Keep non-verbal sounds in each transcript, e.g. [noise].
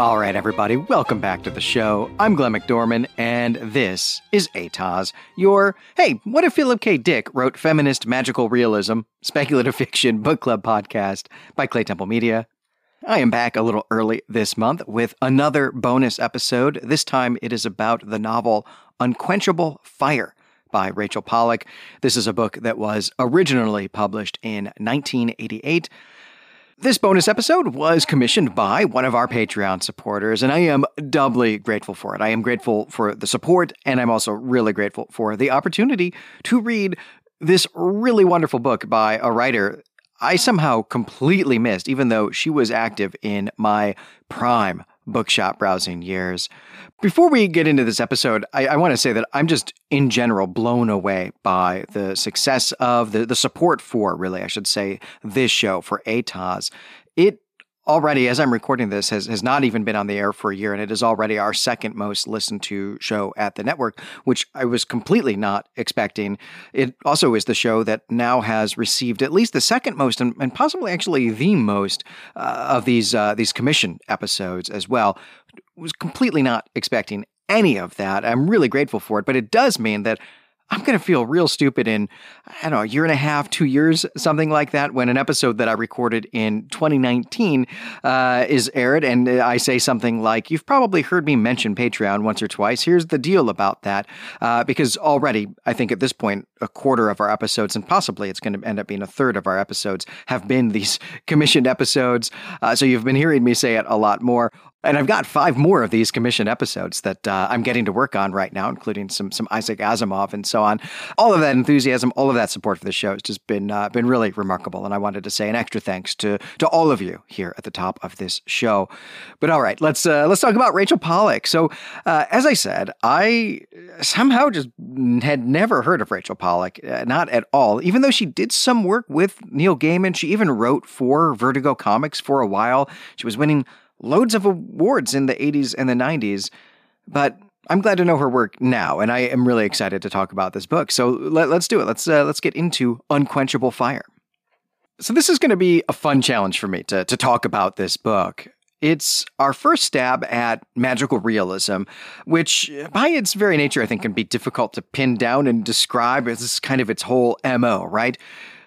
All right, everybody, welcome back to the show. I'm Glenn McDorman, and this is ATOS, your, hey, what if Philip K. Dick wrote feminist magical realism, speculative [laughs] fiction book club podcast by Clay Temple Media. I am back a little early this month with another bonus episode. This time it is about the novel Unquenchable Fire by Rachel Pollack. This is a book that was originally published in 1988 this bonus episode was commissioned by one of our Patreon supporters, and I am doubly grateful for it. I am grateful for the support, and I'm also really grateful for the opportunity to read this really wonderful book by a writer I somehow completely missed, even though she was active in my prime bookshop browsing years. Before we get into this episode, I, I want to say that I'm just in general blown away by the success of the, the support for, really, I should say, this show for ATOS. It already, as I'm recording this, has, has not even been on the air for a year, and it is already our second most listened to show at the network, which I was completely not expecting. It also is the show that now has received at least the second most, and, and possibly actually the most, uh, of these uh, these commission episodes as well. Was completely not expecting any of that. I'm really grateful for it, but it does mean that I'm going to feel real stupid in, I don't know, a year and a half, two years, something like that, when an episode that I recorded in 2019 uh, is aired. And I say something like, You've probably heard me mention Patreon once or twice. Here's the deal about that. Uh, because already, I think at this point, a quarter of our episodes, and possibly it's going to end up being a third of our episodes, have been these [laughs] commissioned episodes. Uh, so you've been hearing me say it a lot more. And I've got five more of these commission episodes that uh, I'm getting to work on right now, including some some Isaac Asimov and so on. All of that enthusiasm, all of that support for the show has just been uh, been really remarkable. And I wanted to say an extra thanks to to all of you here at the top of this show. But all right, let's uh, let's talk about Rachel Pollack. So uh, as I said, I somehow just had never heard of Rachel Pollack, uh, not at all. Even though she did some work with Neil Gaiman, she even wrote for Vertigo Comics for a while. She was winning loads of awards in the 80s and the 90s, but I'm glad to know her work now, and I am really excited to talk about this book. So let, us do it. Let's uh, let's get into Unquenchable Fire. So this is going to be a fun challenge for me to to talk about this book. It's our first stab at magical realism, which, by its very nature, I think can be difficult to pin down and describe as kind of its whole MO, right?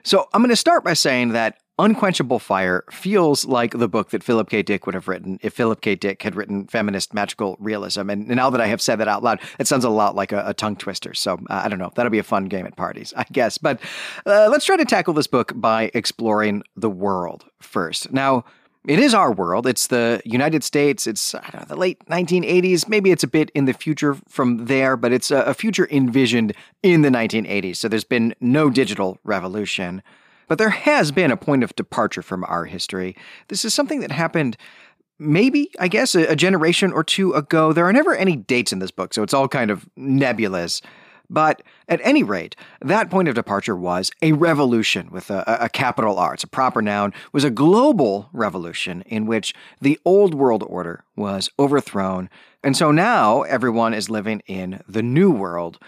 So I'm going to start by saying that Unquenchable Fire feels like the book that Philip K. Dick would have written if Philip K. Dick had written feminist magical realism. And now that I have said that out loud, it sounds a lot like a, a tongue twister. So uh, I don't know. That'll be a fun game at parties, I guess. But uh, let's try to tackle this book by exploring the world first. Now, it is our world. It's the United States. It's know, the late 1980s. Maybe it's a bit in the future from there, but it's a, a future envisioned in the 1980s. So there's been no digital revolution. But there has been a point of departure from our history. This is something that happened maybe, I guess, a, generation or two ago. There are never any dates in this book, so it's all kind of nebulous. But at any rate, that point of departure was a revolution with a, a, capital R. It's a proper noun. was a global revolution in which the old world order was overthrown. And so now everyone is living in the new world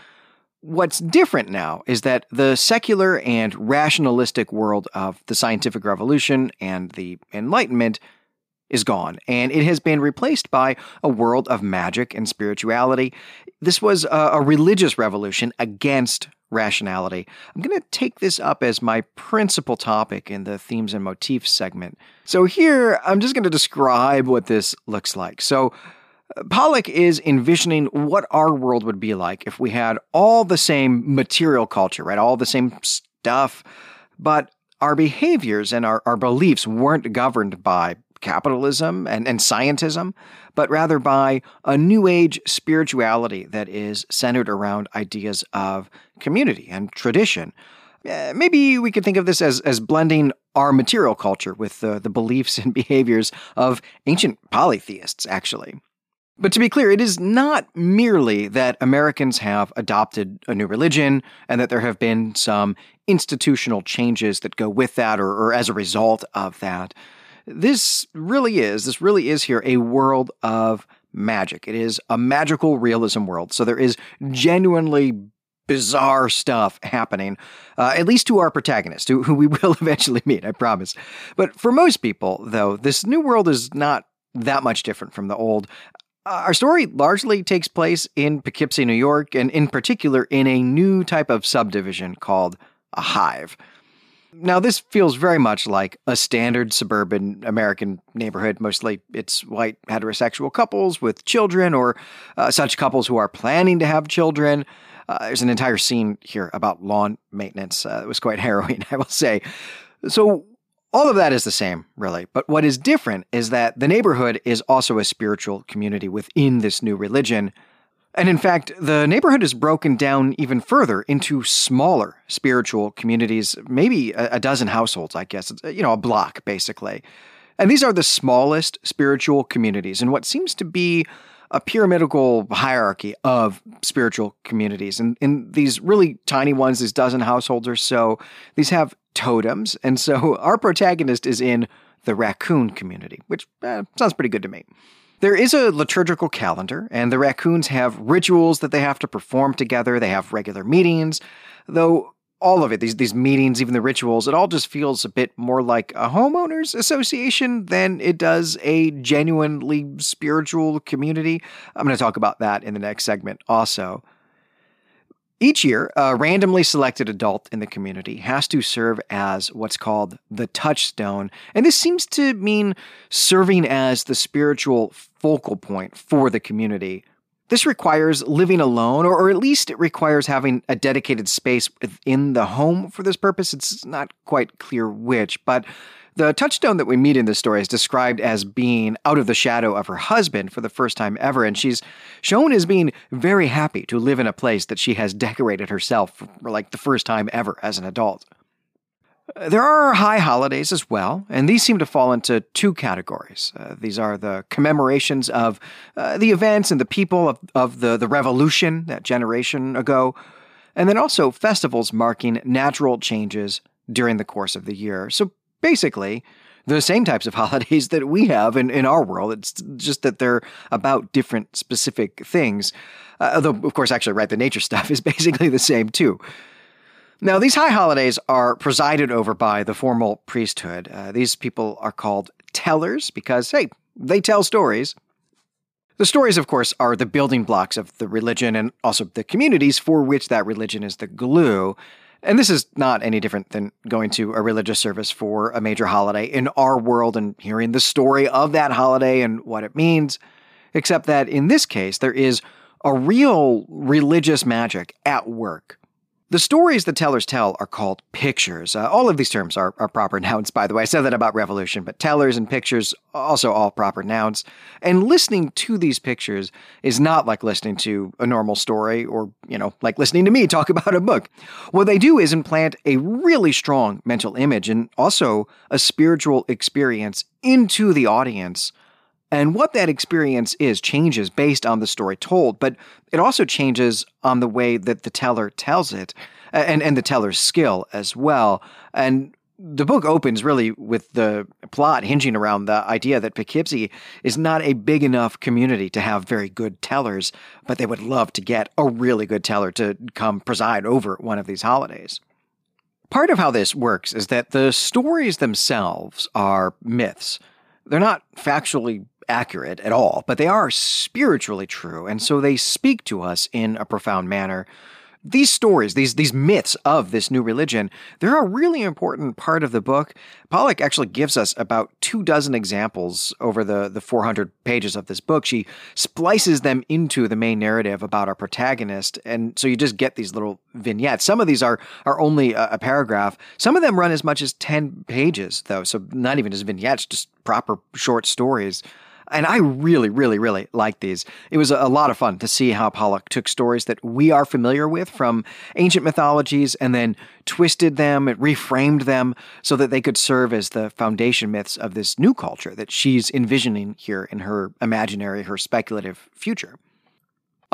What's different now is that the secular and rationalistic world of the scientific revolution and the Enlightenment is gone, and it has been replaced by a world of magic and spirituality. This was a, a religious revolution against rationality. I'm going to take this up as my principal topic in the themes and motifs segment. So, here I'm just going to describe what this looks like. So, Pollack is envisioning what our world would be like if we had all the same material culture, right? All the same stuff, but our behaviors and our, our beliefs weren't governed by capitalism and, and scientism, but rather by a new age spirituality that is centered around ideas of community and tradition. Uh, maybe we could think of this as, as blending our material culture with uh, the beliefs and [laughs] behaviors of ancient polytheists, actually. But to be clear, it is not merely that Americans have adopted a new religion and that there have been some institutional changes that go with that or, or, as a result of that. This really is, this really is here a world of magic. It is a magical realism world. So there is genuinely bizarre stuff happening, uh, at least to our protagonist, who, who we [laughs] will eventually meet, I promise. But for most people, though, this new world is not that much different from the old. Our story largely takes place in Poughkeepsie, New York, and in particular in a new type of subdivision called a hive. Now, this feels very much like a standard suburban American neighborhood. Mostly it's white heterosexual couples with children or uh, such couples who are planning to have children. Uh, there's an entire scene here about lawn maintenance. Uh, it was quite [laughs] harrowing, I will say. So, all of that is the same, really. But what is different is that the neighborhood is also a spiritual community within this new religion. And in fact, the neighborhood is broken down even further into smaller spiritual communities, maybe a, dozen households, I guess. You know, a block, basically. And these are the smallest spiritual communities in what seems to be a pyramidal hierarchy of spiritual communities. And in these really tiny ones, these dozen households or so, these have totems. And so [laughs] our protagonist is in the raccoon community, which eh, sounds pretty good to me. There is a liturgical calendar, and the raccoons have rituals that they have to perform together. They have regular meetings, though all of it, these these meetings, even the rituals, it all just feels a bit more like a homeowners association than it does a genuinely spiritual community. I'm going to talk about that in the next segment also. Each year, a randomly selected adult in the community has to serve as what's called the touchstone, and this seems to mean serving as the spiritual focal point for the community. This requires living alone, or, at least it requires having a dedicated space within the home for this purpose. It's not quite clear which, but the touchstone that we meet in this story is described as being out of the shadow of her husband for the first time ever, and she's shown as being very happy to live in a place that she has decorated herself for like the first time ever as an adult. There are high holidays as well, and these seem to fall into two categories. Uh, these are the commemorations of uh, the events and the people of, of the, the revolution that generation ago, and then also festivals marking natural changes during the course of the year. So basically the same types of [laughs] holidays that we have in, in our world. It's just that they're about different specific things. Uh, although, of course, actually, right, the nature [laughs] stuff is basically the same too. Now, these high holidays are presided over by the formal priesthood. Uh, these people are called tellers because, hey, they tell stories. The stories, of course, are the building blocks of the religion and also the communities for which that religion is the glue. And this is not any different than going to a religious service for a major holiday in our world and hearing the story of that holiday and what it means, except that in this case, there is a real religious magic at work. The stories the tellers tell are called pictures. Uh, all of these terms are, are proper [laughs] nouns, by the way. I said that about revolution, but tellers and pictures, also all proper nouns. And listening to these pictures is not like listening to a normal story or, you know, like listening to me [laughs] talk about a book. What they do is implant a really strong mental image and also a spiritual experience into the audience and what that experience is changes based on the story told, but it also changes on the way that the teller tells it and, and the teller's skill as well. And the book opens really with the plot hinging around the idea that Poughkeepsie is not a big enough community to have very good tellers, but they would love to get a really good teller to come preside over one of these holidays. Part of how this works is that the stories themselves are myths. They're not factually accurate at all, but they are spiritually true, and so they speak to us in a profound manner. These stories, these these myths of this new religion, they're a really important part of the book. Pollack actually gives us about two dozen examples over the, the 400 pages of this book. She splices them into the main narrative about our protagonist, and so you just get these little vignettes. Some of these are are only a, a paragraph. Some of them run as much as 10 pages, though, so not even just vignettes, just proper short stories. And I really, really, really like these. It was a lot of fun to see how Pollack took stories that we are familiar with from ancient mythologies and then twisted them and reframed them so that they could serve as the foundation myths of this new culture that she's envisioning here in her imaginary, her speculative future.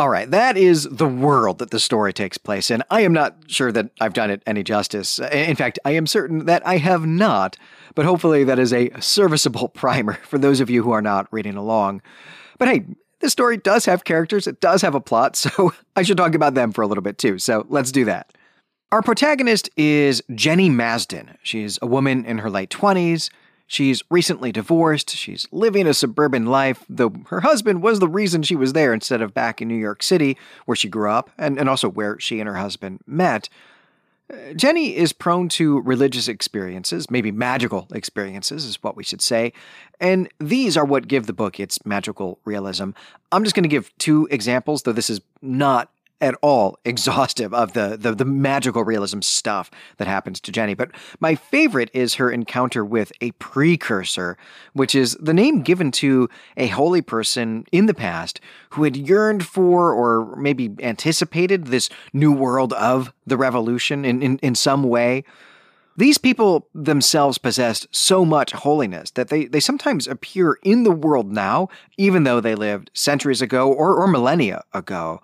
All right, that is the world that the story takes place in. I am not sure that I've done it any justice. In fact, I am certain that I have not, but hopefully that is a serviceable [laughs] primer for those of you who are not reading along. But hey, this story does have characters, it does have a plot, [laughs] so I should talk about them for a little bit too. So let's do that. Our protagonist is Jenny Mazdan. She's a woman in her late 20s. She's recently divorced. She's living a suburban life, though her husband was the reason she was there instead of back in New York City, where she grew up, and, and also where she and her husband met. Uh, Jenny is prone to religious experiences, maybe magical experiences is what we should say, and these are what give the book its magical realism. I'm just going to give two examples, though this is not at all [laughs] exhaustive of the, the, the magical realism stuff that happens to Jenny. But my favorite is her encounter with a precursor, which is the name given to a holy person in the past who had yearned for or maybe anticipated this new world of the revolution in, in, in some way. These people themselves possessed so much holiness that they, they sometimes appear in the world now, even though they lived centuries ago or, or millennia ago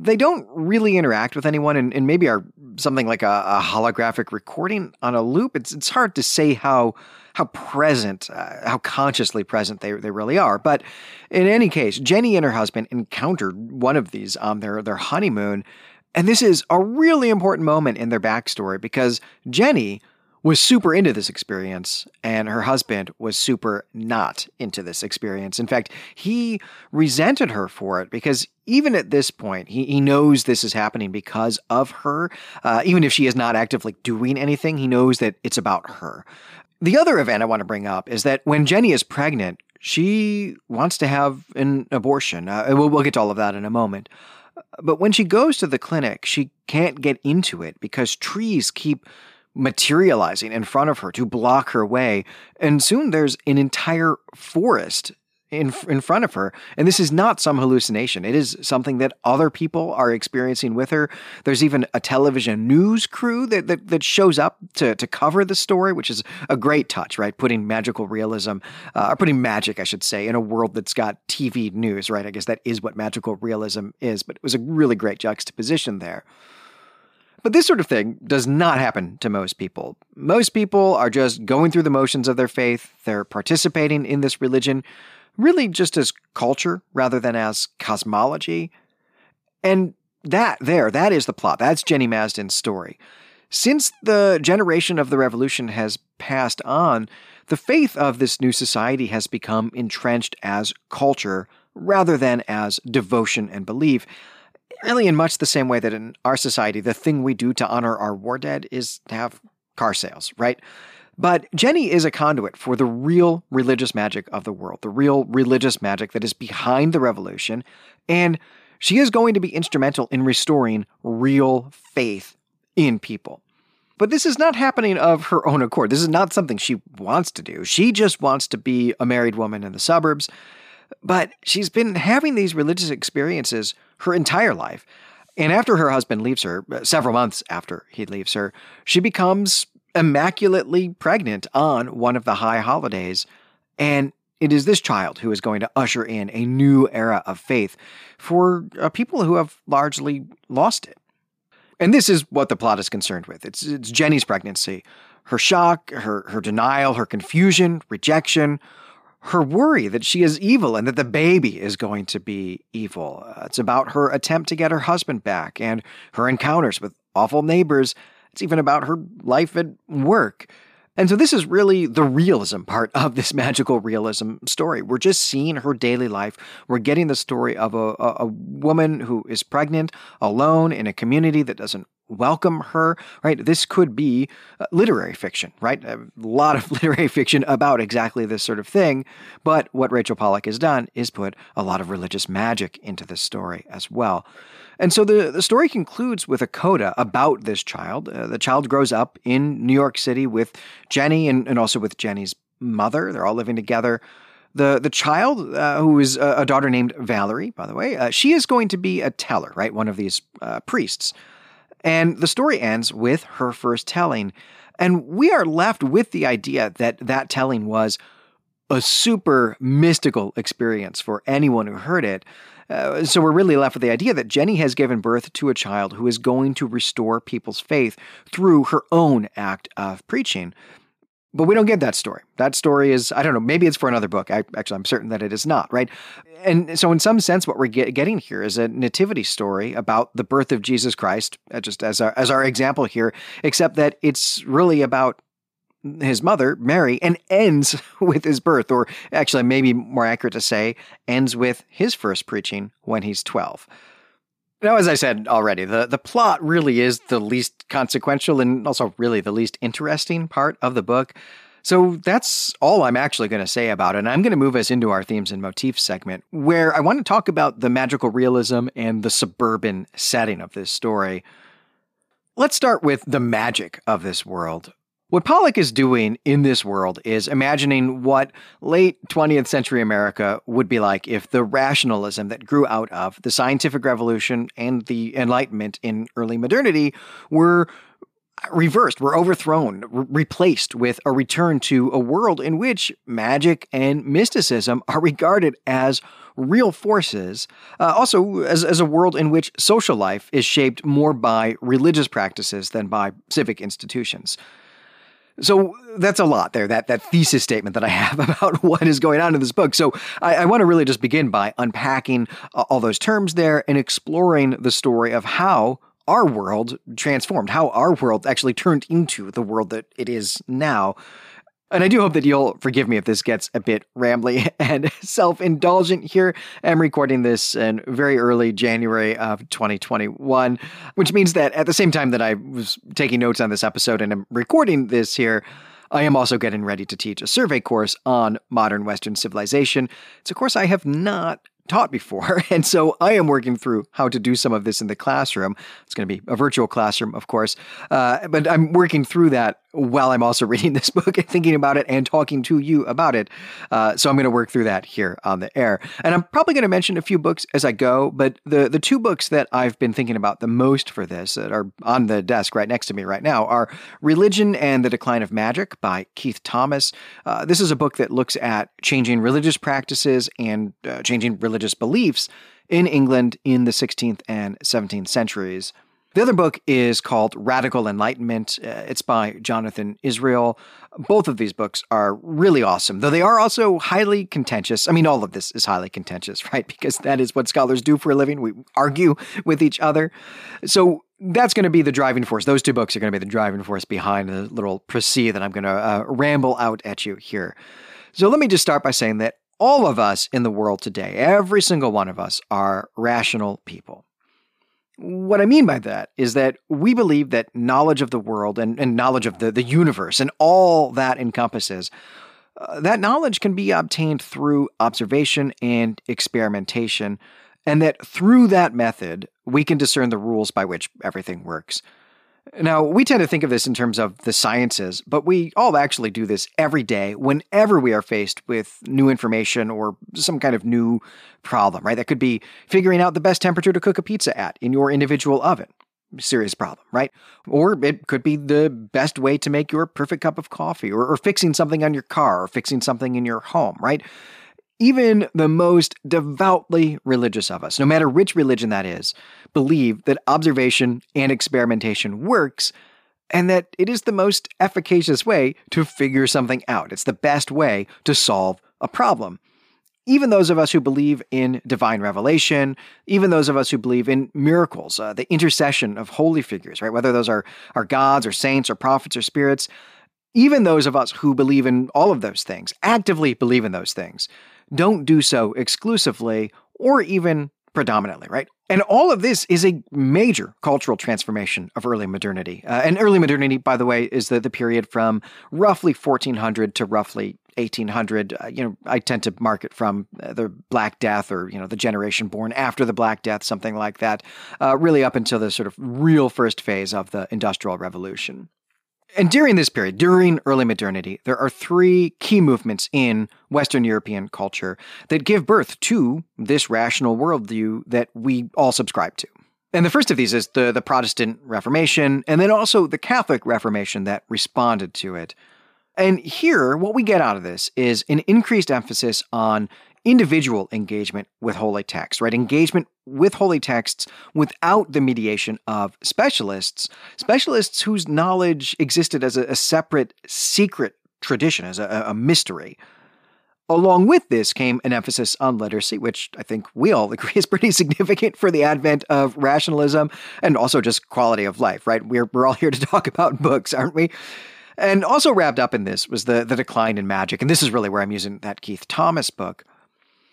they don't really interact with anyone and, and maybe are something like a, a, holographic recording on a loop. It's it's hard to say how how present, uh, how consciously present they, they really are. But in any case, Jenny and her husband encountered one of these on their, their honeymoon. And this is a really important moment in their backstory because Jenny was super into this experience, and her husband was super not into this experience. In fact, he resented her for it because even at this point, he, he knows this is happening because of her. Uh, even if she is not actively doing anything, he knows that it's about her. The other event I want to bring up is that when Jenny is pregnant, she wants to have an abortion. Uh, we'll, we'll get to all of that in a moment. But when she goes to the clinic, she can't get into it because trees keep materializing in front of her to block her way. And soon there's an entire forest in in front of her. And this is not some hallucination. It is something that other people are experiencing with her. There's even a television news crew that that, that shows up to to cover the story which is a great touch right? Putting magical realism uh, or putting magic I should say in a world that's got TV news right? I guess that is what magical realism is but it was a really great juxtaposition there but this sort of thing does not happen to most people. Most people are just going through the motions of their faith, they're participating in this religion, really just as culture rather than as cosmology. And that, there, that is the plot. That's Jenny Mazdan's story. Since the generation of the revolution has passed on, the faith of this new society has become entrenched as culture rather than as devotion and belief really in much the same way that in our society, the thing we do to honor our war dead is to have car sales, right? But Jenny is a conduit for the real religious magic of the world, the real religious magic that is behind the revolution. And she is going to be instrumental in restoring real faith in people. But this is not happening of her own accord. This is not something she wants to do. She just wants to be a married woman in the suburbs. But she's been having these religious experiences her entire life. And after her husband leaves her, uh, several months after he leaves her, she becomes immaculately pregnant on one of the high holidays. And it is this child who is going to usher in a new era of faith for uh, people who have largely lost it. And this is what the plot is concerned with. It's, it's Jenny's pregnancy, her shock, her, her denial, her confusion, rejection, her worry that she is evil and that the baby is going to be evil. Uh, it's about her attempt to get her husband back and her encounters with awful neighbors. It's even about her life at work. And so, this is really the realism part of this [laughs] magical realism story. We're just seeing her daily life. We're getting the story of a, a, a woman who is pregnant, alone in a community that doesn't welcome her, right? This could be uh, literary fiction, right? A lot of [laughs] literary fiction about exactly this sort of thing. But what Rachel Pollack has done is put a lot of religious magic into this story as well. And so the, the story concludes with a coda about this child. Uh, the child grows up in New York City with Jenny and, and also with Jenny's mother. They're all living together. The the child, uh, who is a, daughter named Valerie, by the way, uh, she is going to be a teller, right? One of these uh, priests. And the story ends with her first telling. And we are left with the idea that that telling was a super mystical experience for anyone who heard it. Uh, so we're really left with the idea that Jenny has given birth to a child who is going to restore people's faith through her own act of preaching. But we don't get that story. That story is, I don't know, maybe it's for another book. I, actually, I'm certain that it is not, right? And so, in some sense, what we're get, getting here is a nativity story about the birth of Jesus Christ, uh, just as our, as our example here, except that it's really about his mother, Mary, and ends [laughs] with his birth, or actually, maybe more accurate to say, ends with his first preaching when he's 12. Now, as I said already, the, the plot really is the least consequential and also really the least interesting part of the book. So that's all I'm actually going to say about it. And I'm going to move us into our themes and motifs segment, where I want to talk about the magical realism and the suburban setting of this story. Let's start with the magic of this world. What Pollack is doing in this world is imagining what late 20th century America would be like if the rationalism that grew out of the scientific revolution and the Enlightenment in early modernity were reversed, were overthrown, re- replaced with a return to a world in which magic and mysticism are regarded as real forces. Uh, also, as, as a world in which social life is shaped more by religious practices than by civic institutions. So that's a lot there, that, that thesis statement that I have [laughs] about what is going on in this book. So I, I want to really just begin by unpacking uh, all those terms there and exploring the story of how our world transformed, how our world actually turned into the world that it is now. And I do hope that you'll forgive me if this gets a bit rambly [laughs] and self indulgent here. I'm recording this in very early January of 2021, which means that at the same time that I was taking notes on this episode and I'm recording this here, I am also getting ready to teach a survey course on modern Western civilization. It's a course I have not taught before. [laughs] And so I am working through how to do some of this in the classroom. It's going to be a virtual classroom, of course. Uh, but I'm working through that while I'm also [laughs] reading this book and thinking about it and talking to you about it. Uh, so I'm going to work through that here on the air. And I'm probably going to mention a few books as I go, but the, the two books that I've been thinking about the most for this that are on the desk right next to me right now are Religion and the Decline of Magic by Keith Thomas. Uh, this is a book that looks at changing religious practices and uh, changing religious beliefs in England in the 16th and 17th centuries. The other book is called Radical Enlightenment. Uh, it's by Jonathan Israel. Both of these books are really awesome, though they are also highly contentious. I mean, all of this is highly contentious, [laughs] right? Because that is what scholars do for a living. We argue with each other. So that's going to be the driving force. Those two books are going to be the driving force behind the little précis that I'm going to uh, ramble out at you here. So let me just start by saying that all of us in the world today, every single one of us, are rational people. What I mean by that is that we believe that knowledge of the world and, and knowledge of the, the universe and all that encompasses, uh, that knowledge can be obtained through observation and experimentation, and that through that method, we can discern the rules by which everything works. Now, we tend to think of this in terms of the sciences, but we all actually do this every day whenever we are faced with new information or some kind of new problem, right? That could be figuring out the best temperature to cook a pizza at in your individual oven. Serious problem, right? Or it could be the best way to make your perfect cup of coffee, or, or fixing something on your car, or fixing something in your home, right? Even the most devoutly religious of us, no matter which religion that is, believe that observation and experimentation works and that it is the most efficacious way to figure something out. It's the best way to solve a problem. Even those of us who believe in divine revelation, even those of us who believe in miracles, uh, the intercession of holy figures, right? Whether those are, are gods or saints or prophets or spirits, even those of us who believe in all of those things, actively believe in those things, don't do so exclusively or even predominantly, right? And all of this is a major cultural transformation of early modernity. Uh, and early modernity, by the way, is the, the period from roughly 1400 to roughly 1800. Uh, you know, I tend to mark it from uh, the Black Death or, you know, the generation born after the Black Death, something like that, uh, really up until the sort of real first phase of the Industrial Revolution. And during this period, during early modernity, there are three key movements in Western European culture that give birth to this rational worldview that we all subscribe to. And the first of these is the, the Protestant Reformation, and then also the Catholic Reformation that responded to it. And here, what we get out of this is an increased emphasis on individual engagement with holy texts, right? Engagement with holy texts without the mediation of specialists, specialists whose knowledge existed as a, a separate, secret tradition, as a, a mystery. Along with this came an emphasis on literacy, which I think we all [laughs] agree is pretty significant for the advent of rationalism and also just quality of life, right? We're, we're all here to [laughs] talk about books, aren't we? And also wrapped up in this was the, the decline in magic. And this is really where I'm using that Keith Thomas book.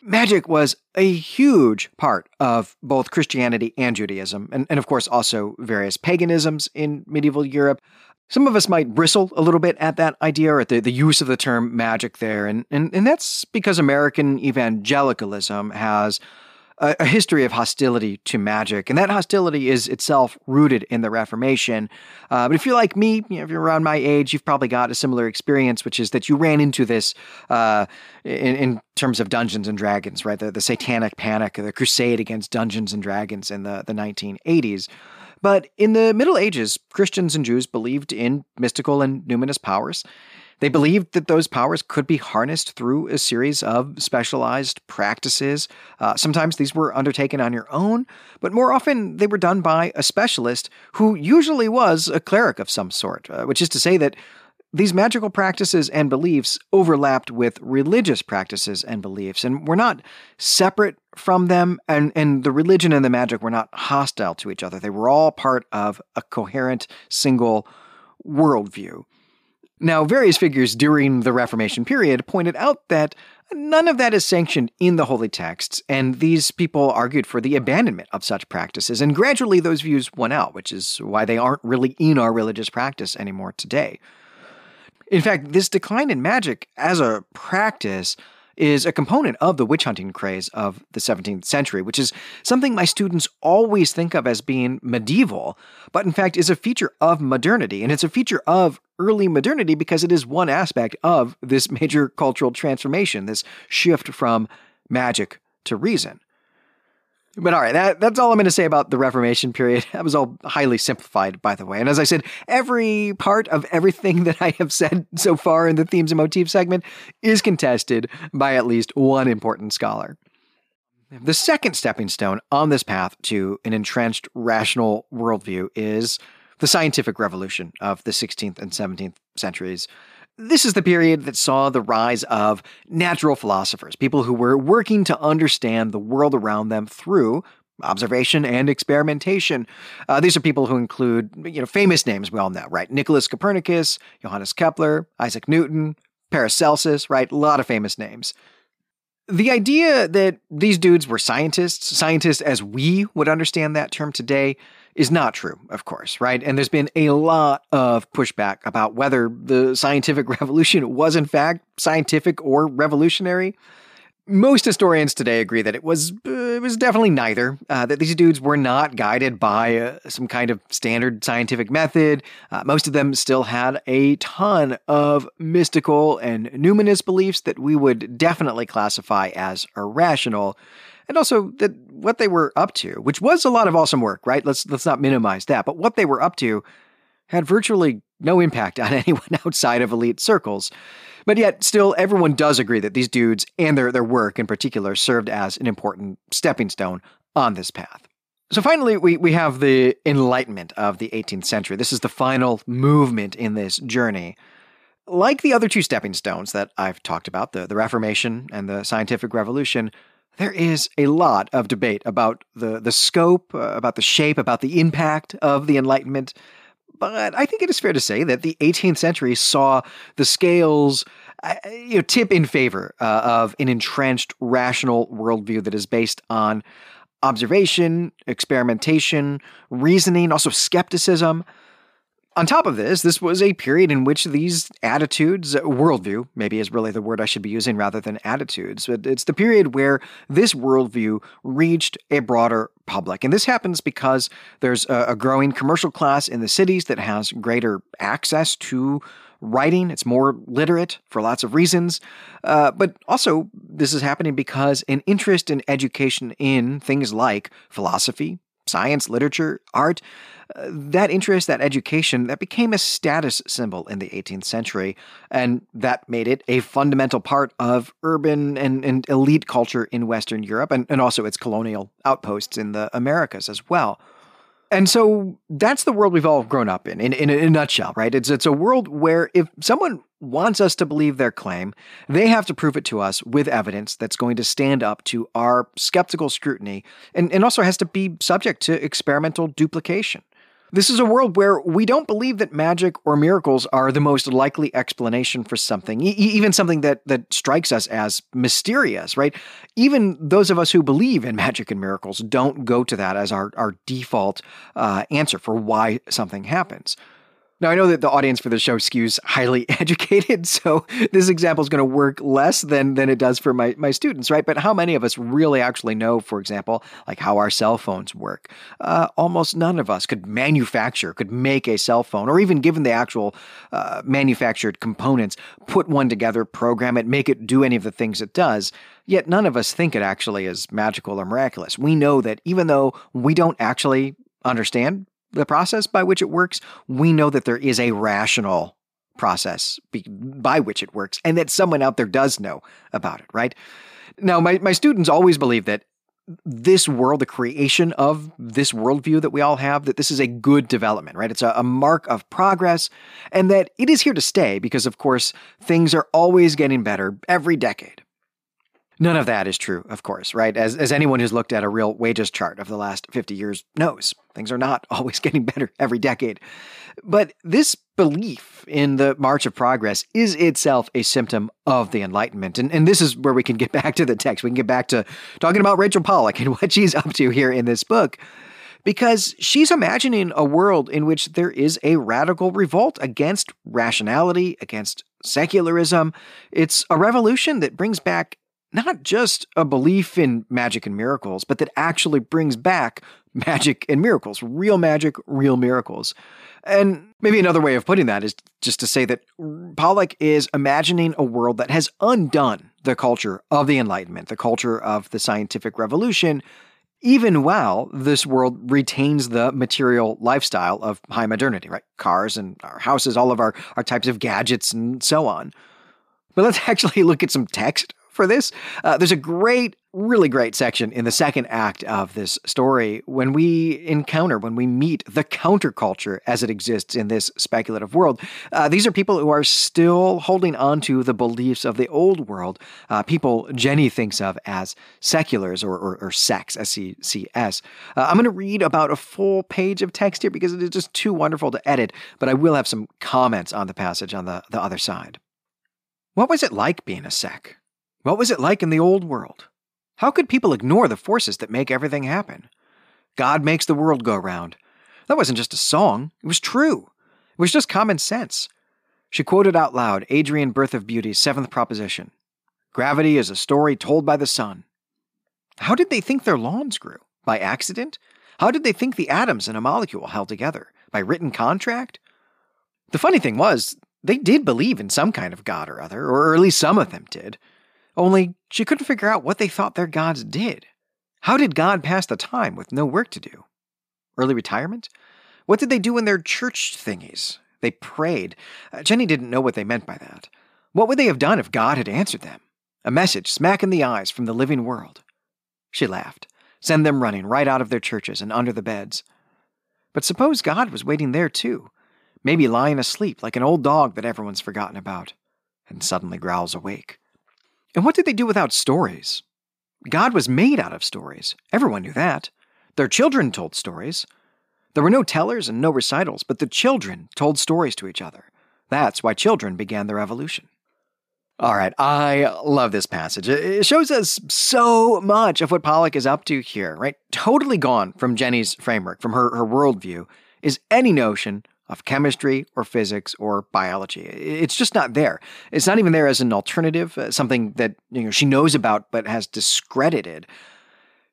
Magic was a huge part of both Christianity and Judaism, and, and of course also various paganisms in medieval Europe. Some of us might bristle a little bit at that idea or at the, the use of the term magic there, and, and, and that's because American evangelicalism has a, a, history of hostility to magic, and that hostility is itself rooted in the Reformation. Uh, but if you're like me, you know, if you're around my age, you've probably got a similar experience, which is that you ran into this uh, in, in, terms of Dungeons and Dragons, right? The, the Satanic Panic, the crusade against Dungeons and Dragons in the, the 1980s. But in the Middle Ages, Christians and Jews believed in mystical and numinous powers. They believed that those powers could be harnessed through a series of specialized practices. Uh, sometimes these were undertaken on your own, but more often they were done by a specialist who usually was a cleric of some sort, uh, which is to say that these magical practices and beliefs overlapped with religious practices and beliefs, and were not separate from them, and, and the religion and the magic were not hostile to each other. They were all part of a coherent, single worldview. Now, various figures during the Reformation period pointed out that none of that is sanctioned in the holy texts, and these people argued for the abandonment of such practices, and gradually those views won out, which is why they aren't really in our religious practice anymore today. In fact, this decline in magic as a practice is a component of the witch hunting craze of the 17th century, which is something my students always think of as being medieval, but in fact is a feature of modernity. And it's a feature of early modernity because it is one aspect of this major [laughs] cultural transformation, this shift from magic to reason. But all right, that, that's all I'm going to say about the Reformation period. [laughs] That was all highly simplified, by the way. And as I said, every part of everything [laughs] that I have said so far in the themes and motifs segment is contested by at least one important scholar. The second stepping stone on this path to an entrenched rational worldview is the scientific revolution of the 16th and 17th centuries. This is the period that saw the rise of natural philosophers, people who were working to understand the world around them through observation and experimentation. Uh, these are people who include, you know, famous names we all know, right? Nicholas Copernicus, Johannes Kepler, Isaac Newton, Paracelsus, right? A lot of famous names. The idea that these dudes were scientists, scientists as we would understand that term today, is not true, of course, right? And there's been a lot of pushback about whether the scientific [laughs] revolution was in fact scientific or revolutionary. Most historians today agree that it was uh, it was definitely neither. Uh, that these dudes were not guided by uh, some kind of standard scientific method. Uh, most of them still had a ton of mystical and numinous beliefs that we would definitely classify as irrational and also that what they were up to, which was a lot of awesome work, right? Let's let's not minimize that, but what they were up to had virtually no impact [laughs] on anyone outside of elite circles. But yet, still, everyone does agree that these dudes and their, their work in particular served as an important stepping stone on this path. So finally, we, we have the Enlightenment of the 18th century. This is the final movement in this journey. Like the other two stepping stones that I've talked about, the, the Reformation and the Scientific Revolution, there is a lot of debate about the, the scope, uh, about the shape, about the impact of the Enlightenment. But I think it is fair to say that the 18th century saw the scales uh, you know, tip in favor uh, of an entrenched, rational worldview that is based on observation, experimentation, reasoning, also skepticism. On top of this, this was a period in which these attitudes, worldview, maybe is really the word I should be using rather than attitudes, but it's the period where this worldview reached a broader public. And this happens because there's a, growing commercial class in the cities that has greater access to writing. It's more literate for lots of reasons. Uh, but also, this is happening because an interest in education in things like philosophy, science, literature, art, uh, that interest, that education, that became a status symbol in the 18th century, and that made it a fundamental part of urban and, and elite culture in Western Europe, and, and also its colonial outposts in the Americas as well. And so that's the world we've all grown up in, in, in, a nutshell, right? It's, it's a world where if someone wants us to believe their claim, they have to prove it to us with evidence that's going to stand up to our skeptical scrutiny and, and also has to be subject to experimental duplication. This is a world where we don't believe that magic or miracles are the most likely explanation for something, e- even something that, that strikes us as mysterious, right? Even those of us who believe in magic and miracles don't go to that as our, our default uh, answer for why something happens. Now, I know that the audience for the show skews highly [laughs] educated, so this example is going to work less than, than it does for my, my students, right? But how many of us really actually know, for example, like how our cell phones work? Uh, almost none of us could manufacture, could make a cell phone, or even given the actual uh, manufactured components, put one together, program it, make it do any of the things it does. Yet none of us think it actually is magical or miraculous. We know that even though we don't actually understand the process by which it works, we know that there is a rational process by which it works and that someone out there does know about it, right? Now, my, my students always believe that this world, the creation of this worldview that we all have, that this is a good development, right? It's a, a, mark of progress, and that it is here to stay because, of course, things are always getting better every decade. None of that is true, of course, right? As, as anyone who's looked at a real wages chart of the last 50 years knows, things are not [laughs] always getting better every decade. But this belief in the march of progress is itself a symptom of the Enlightenment. And, and this is where we can get [laughs] back to the text. We can get back to talking about Rachel Pollack and [laughs] what she's up to here in this book because she's imagining a world in which there is a radical revolt against rationality, against secularism. It's a revolution that brings back not just a belief in magic and miracles, but that actually brings back [laughs] magic and miracles, real magic, real miracles. And maybe another way of putting that is just to say that Pollack is imagining a world that has undone the culture of the Enlightenment, the culture of the scientific revolution, even while this world retains the material lifestyle of high modernity, right? Cars and our houses, all of our, our types of gadgets and so on. But let's [laughs] actually look at some text for this. Uh, there's a great, really great section in the second act of this story when we encounter, when we meet the counterculture as it exists in this speculative world. Uh, these are people who are still holding on to the beliefs of the old world, uh, people Jenny thinks of as seculars or, or, or secs, S C C S. Uh, I'm going to read about a full page of text here because it is just too wonderful to edit, but I will have some comments on the passage on the, the other side. What was it like being a sec? What was it like in the old world? How could people ignore the forces that make everything happen? God makes the world go round. That wasn't just a song, it was true. It was just common sense. She quoted out loud Adrian Birth of Beauty's seventh proposition Gravity is a story told by the sun. How did they think their lawns grew? By accident? How did they think the atoms in a molecule held together? By written contract? The funny thing was, they did believe in some kind of God or other, or at least some of them did. Only she couldn't figure out what they thought their gods did. How did God pass the time with no work to do? Early retirement? What did they do in their church thingies? They prayed. Uh, Jenny didn't know what they meant by that. What would they have done if God had answered them? A message smack in the eyes from the living world. She laughed. Send them running right out of their churches and under the beds. But suppose God was waiting there too, maybe lying asleep like an old dog that everyone's forgotten about, and suddenly growls awake. And what did they do without stories? God was made out of stories. Everyone knew that. Their children told stories. There were no tellers and no recitals, but the children told stories to each other. That's why children began their evolution. All right, I love this passage. It shows us so much of what Pollack is up to here, right? Totally gone from Jenny's framework, from her, her worldview, is any notion of chemistry or physics or biology. It's just not there. It's not even there as an alternative, uh, something that you know she knows about but has discredited.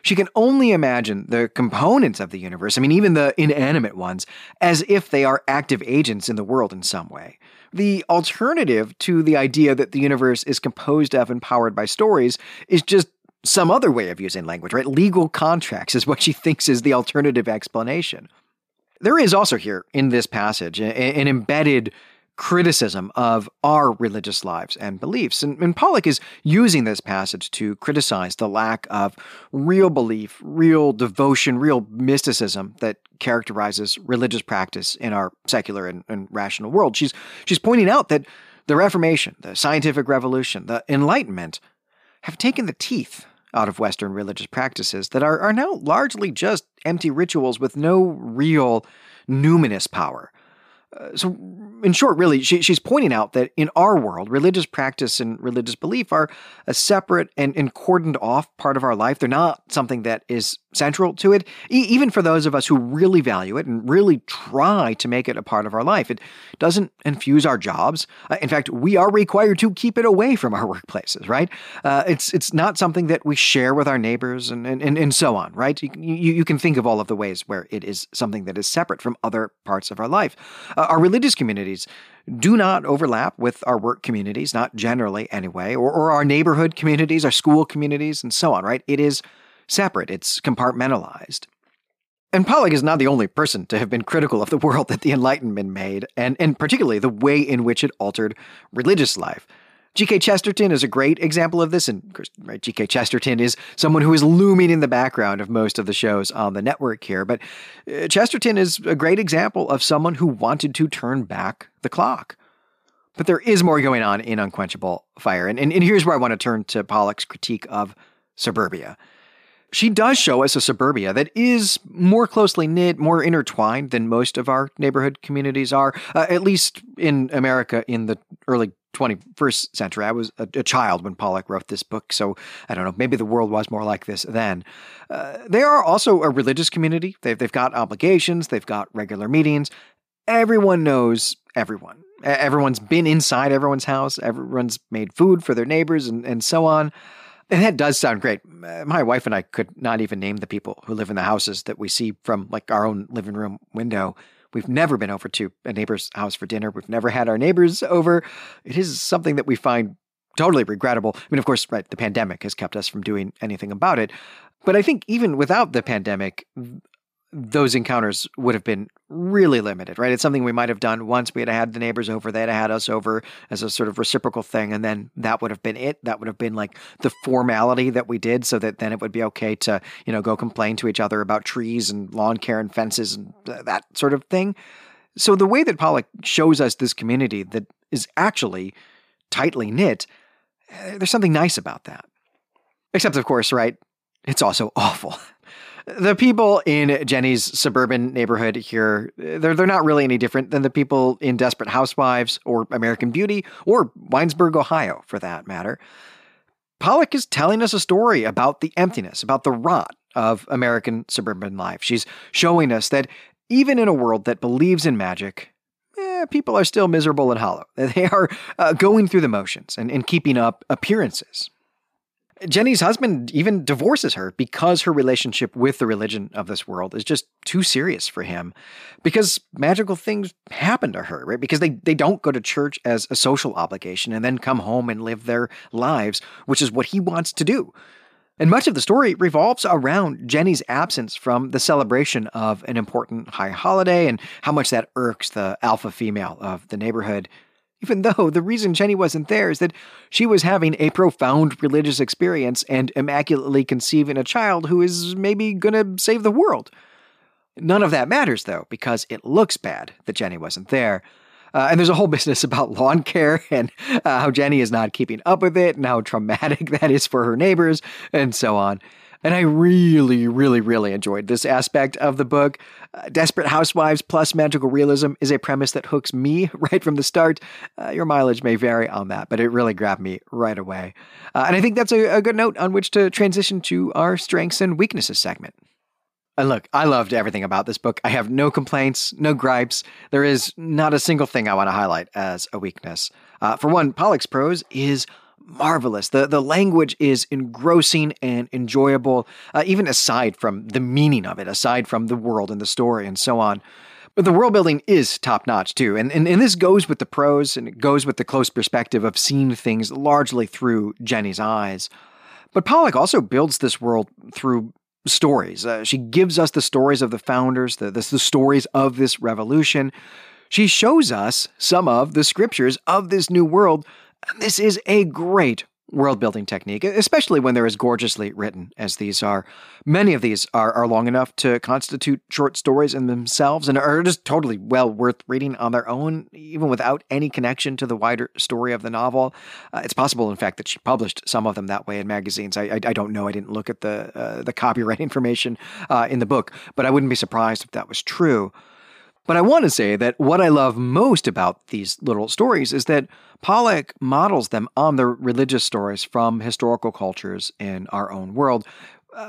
She can only imagine the components of the universe, I mean, even the inanimate ones, as if they are active agents in the world in some way. The alternative to the idea that the universe is composed of and powered by stories is just some other way of using language, right? Legal contracts is what she [laughs] thinks is the alternative explanation. There is also here in this passage an embedded criticism of our religious lives and beliefs. And, and, Pollack is using this passage to criticize the lack of real belief, real devotion, real mysticism that characterizes religious practice in our secular and, and rational world. She's, she's pointing out that the Reformation, the scientific revolution, the Enlightenment have taken the teeth out of Western religious practices that are, are now largely just empty rituals with no real numinous power. Uh, so, in short, really, she, she's pointing out that in our world, religious practice and religious belief are a separate and, and cordoned off part of our life. They're not something that is central to it, e- even for those of us who really value it and really try to make it a part of our life. It doesn't infuse our jobs. Uh, in fact, we are required to keep it away from our [laughs] workplaces, right? Uh, it's it's not something that we share with our neighbors and, and, and, and so on, right? You, you, you, can think of all of the ways where it is something that is separate from other parts of our life. Uh, our religious communities do not overlap with our work communities, not generally anyway, or, or our neighborhood communities, our school communities, and so on, right? It is separate, it's compartmentalized. And Pollack is not the only person to have been critical of the world that the Enlightenment made, and, and particularly the way in which it altered religious life. G.K. Chesterton is a great example of this, and right, G.K. Chesterton is someone who is looming in the background of most of the shows on the network here. But uh, Chesterton is a great example of someone who wanted to turn back the clock. But there is more going on in Unquenchable Fire, and, and, and here's where I want to turn to Pollack's critique of suburbia she does show us a suburbia that is more closely knit, more intertwined than most of our neighborhood communities are, uh, at least in America in the early 21st century. I was a, a, child when Pollack wrote this book, so I don't know, maybe the world was more like this then. Uh, they are also a religious community. They've, they've got obligations, they've got regular meetings. Everyone knows everyone. Everyone's been inside everyone's house, everyone's made food for their neighbors, and, and so on. And that does sound great. My wife and I could not even name the people who live in the houses that we see from like our own living room window. We've never been over to a neighbor's house for dinner. We've never had our neighbors over. It is something that we find totally regrettable. I mean, of course, right, the pandemic has kept us from doing anything about it. But I think even without the pandemic, those encounters would have been really limited, right? It's something we might have done once we had had the neighbors over, they had had us over as a sort of reciprocal thing, and then that would have been it. That would have been like the formality that we did, so that then it would be okay to, you know, go complain to each other about trees and lawn care and fences and that sort of thing. So the way that Pollack shows us this community that is actually tightly knit, eh, there's something nice about that. Except, of course, right? It's also [laughs] awful. The people in Jenny's suburban neighborhood here, they're, they're not really any different than the people in Desperate Housewives or American Beauty or Winesburg, Ohio, for that matter. Pollack is telling us a story about the emptiness, about the rot of American suburban life. She's showing us that even in a world that believes in magic, eh, people are still miserable and hollow. [laughs] They are uh, going through the motions and, and keeping up appearances. Jenny's husband even divorces her because her relationship with the religion of this world is just too serious for him because magical things happen to her, right? Because they, they don't go to church as a social obligation and then come home and live their lives, which is what he wants to do. And much of the story revolves around Jenny's absence from the celebration of an important high holiday and how much that irks the alpha female of the neighborhood even though the reason Jenny wasn't there is that she was having a profound religious experience and immaculately conceiving a child who is maybe to save the world. None of that matters, though, because it looks bad that Jenny wasn't there. Uh, and there's a whole [laughs] business about lawn care and uh, how Jenny is not keeping up with it and how traumatic [laughs] that is for her neighbors and so on. And I really, really, really enjoyed this aspect of the book. Uh, Desperate Housewives plus magical realism is a premise that hooks me [laughs] right from the start. Uh, your mileage may vary on that, but it really grabbed me right away. Uh, and I think that's a, a good note on which to transition to our strengths and weaknesses segment. And look, I loved everything about this book. I have no complaints, no gripes. There is not a single thing I want to highlight as a weakness. Uh, for one, Pollack's prose is marvelous. The the language is engrossing and enjoyable, uh, even aside from the meaning of it, aside from the world and the story and so on. But the world building is top notch too, and, and and this goes with the prose and it goes with the close perspective of seeing things largely through Jenny's eyes. But Pollack also builds this world through stories. Uh, she gives us the stories of the founders, the, the the stories of this revolution. She shows us some of the scriptures of this new world this is a great world building technique, especially when they're as gorgeously written as these are. Many of these are, are long enough to constitute short stories in themselves and are just totally well worth reading on their own, even without any connection to the wider story of the novel. Uh, it's possible, in fact, that she published some of them that way in magazines. I, I, I don't know. I didn't look at the, uh, the copyright [laughs] information uh, in the book, but I wouldn't be surprised if that was true. But I want to say that what I love most about these little stories is that Pollack models them on the religious stories from historical cultures in our own world,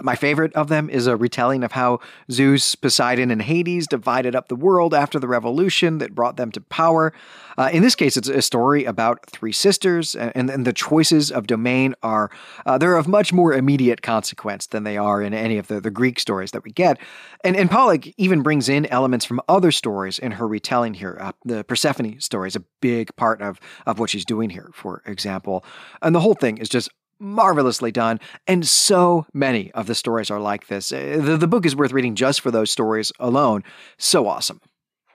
my favorite of them is a retelling of how Zeus, Poseidon, and Hades divided up the world after the revolution that brought them to power. Uh, in this case, it's a story about three sisters, and, and the choices of domain are uh, they're of much more immediate consequence than they are in any of the, the Greek stories that we get. And, and Pollack even brings in elements from other stories in her retelling here. Uh, the Persephone story is a big part of, of what she's doing here, for example. And the whole thing is just marvelously done, and so many of the stories are like this. Uh, the, the book is worth reading just for those stories alone. So awesome.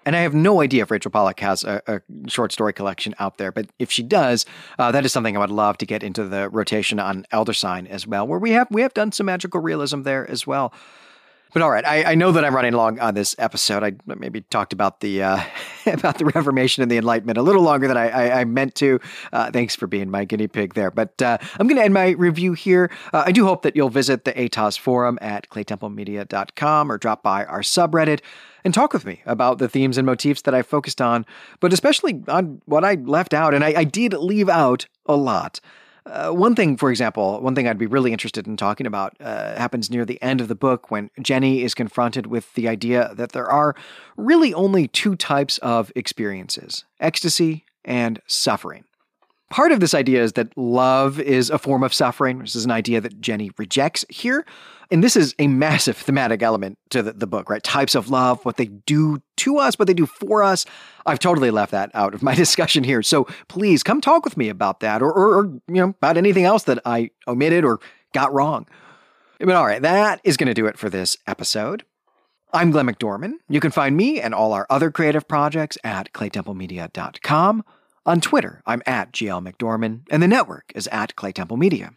And I have no idea if Rachel Pollack has a, a short story collection out there, but if she does, uh, that is something I would love to get into the rotation on Elder Sign as well, where we have we have done some magical realism there as well. But all right, I, I, know that I'm running long on this episode. I maybe talked about the uh, [laughs] about the Reformation and the Enlightenment a little longer than I, I, I meant to. Uh, thanks for being my guinea pig there. But uh, I'm going to end my review here. Uh, I do hope that you'll visit the ATOS forum at claytemplemedia.com or drop by our subreddit and talk with me about the themes and motifs that I focused on, but especially on what I left out. And I, I did leave out a lot. Uh, one thing, for example, one thing I'd be really interested in talking about uh, happens near the end of the book when Jenny is confronted with the idea that there are really only two types of experiences ecstasy and suffering. Part of this idea is that love is a form of suffering. This is an idea that Jenny rejects here. And this is a massive thematic element to the, the, book, right? Types of love, what they do to us, what they do for us. I've totally left that out of my [laughs] discussion here. So please come talk with me about that or, or, or you know, about anything else that I omitted or got wrong. But all right, that is going to do it for this episode. I'm Glenn McDorman. You can find me and all our other creative projects at claytemplemedia.com. On Twitter, I'm at GL McDorman, and the network is at Clay Temple Media.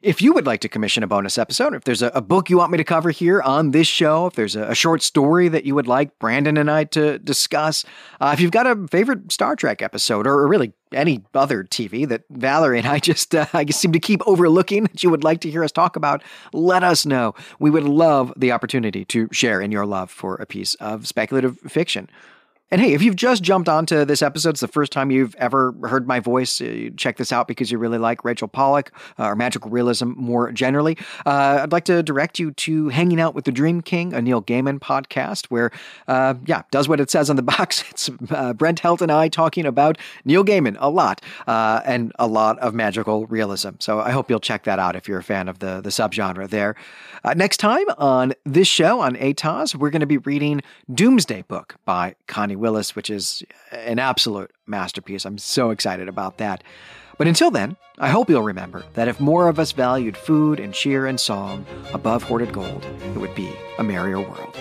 If you would like to commission a bonus episode, if there's a, a, book you want me to cover here on this show, if there's a, a short story that you would like Brandon and I to discuss, uh, if you've got a favorite Star Trek episode or, or, really any other TV that Valerie and I [laughs] just uh, I seem to keep overlooking that you would like to hear us talk about, let us know. We would love the opportunity to share in your love for a piece of speculative fiction. And hey, if you've just jumped onto this episode, it's the first time you've ever heard my voice, uh, check this out because you really like Rachel Pollack uh, or magical realism more generally. Uh, I'd like to direct you to Hanging Out with the Dream King, a Neil Gaiman podcast, where, uh, yeah, does what it says on the [laughs] box. It's uh, Brent Helt and I talking about Neil Gaiman a lot uh, and a lot of magical realism. So I hope you'll check that out if you're a fan of the, the subgenre there. next time on this show on ATOS, we're going to be reading Doomsday Book by Connie Willis, which is an absolute masterpiece. I'm so excited about that. But until then, I hope you'll remember that if more of us valued food and cheer and song above hoarded gold, it would be a merrier world.